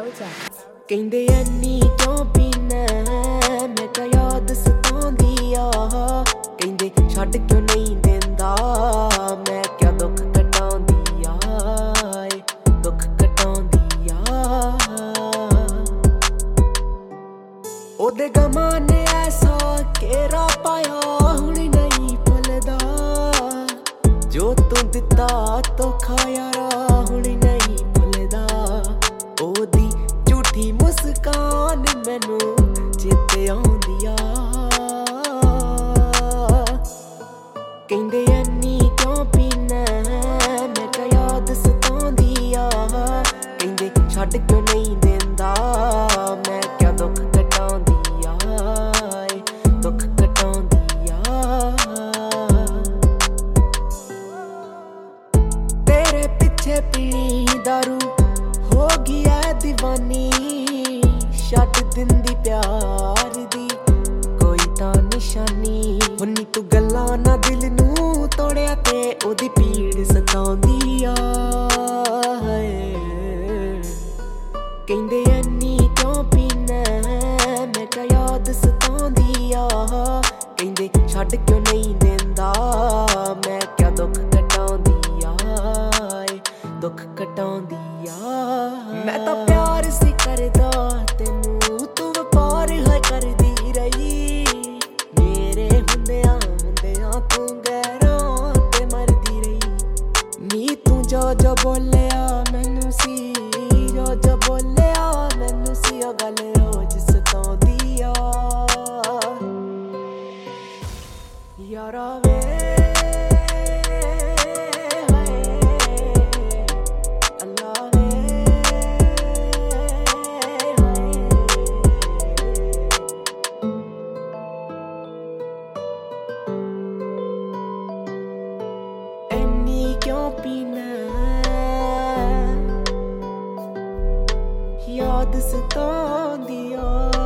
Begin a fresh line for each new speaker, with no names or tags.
Project.
ਕਹਿੰਦੇ ਐਨੀ ਕਿਉਂ ਪੀਨਾ ਮੈਂ ਤਾਂ ਯਾਦ ਸਤਾਉਂਦੀ ਆ। ਕਹਿੰਦੇ ਛੱਡ ਕਿਉਂ ਨਹੀਂ ਦਿੰਦਾ? ਮੈਂ ਕਿਆ ਦੁੱਖ ਕਟਾਉਂਦੀ ਆ? ਏ, ਦੁੱਖ ਕਟਾਉਂਦੀ ਆ। ਉਹਦੇ ਗਮਾਂ ਨੇ ਐਸਾ ਘੇਰਾ ਪਾਇਆ ਹੁਣ ਨਹੀਂ ਭੁੱਲਦਾ। ਜੋ ਤੂੰ ਦਿੱਤਾ ਧੋਖਾ ਯਾਰਾ ਕਹਿੰਦੇ ਐਨੀ ਕਿਉਂ ਪੀਨਾ ਮੈਂ ਤਾਂ ਯਾਦ ਸਤਾਉਂਦੀ ਆ। ਕਹਿੰਦੇ ਛੱਡ ਕਿਉਂ ਨਹੀਂ ਦਿੰਦਾ? ਮੈਂ ਕਿਆ ਦੁੱਖ ਕਟਾਉਂਦੀ ਆ। ਏ, ਦੁੱਖ ਕਟਾਉਂਦੀ ਆ। ਤੇਰੇ ਪਿੱਛੇ ਪੀਣੀ दारू ਉਹਦੀ ਪੀੜ ਸਤਾਉਂਦੀ ਆ ਹਾਏ। ਕਹਿੰਦੇ ਐਨੀ ਕਿਉਂ ਪੀਨਾ ਮੈਂ ਕਿਹਾ ਯਾਦ ਸਤਾਉਂਦੀ ਆ। ਕਹਿੰਦੇ ਛੱਡ ਕਿਉਂ ਨਹੀਂ ਦਿੰਦਾ? ਮੈਂ ਕਿਆ ਦੁੱਖ ਕਟਾਉਂਦੀ ਆ ਏ, ਦੁੱਖ ਕਟਾਉਂਦੀ ਆ। ਮੈਂ ਤਾਂ ਪਿਆਰ ਸੀ ਕਰਦਾ। ਰੋਜ਼ ਬੋਲਿਆ ਮੈਨੂੰ ਸੀ ਰੋਜ਼ ਬੋਲਿਆ ਮੈਨੂੰ ਸੀ ਉਹ ਗੱਲ ਰੋਜ਼ ਸਤਾਉਂਦੀ ਆ ਯਾਰਾ ਵੇ chance, todo Dios.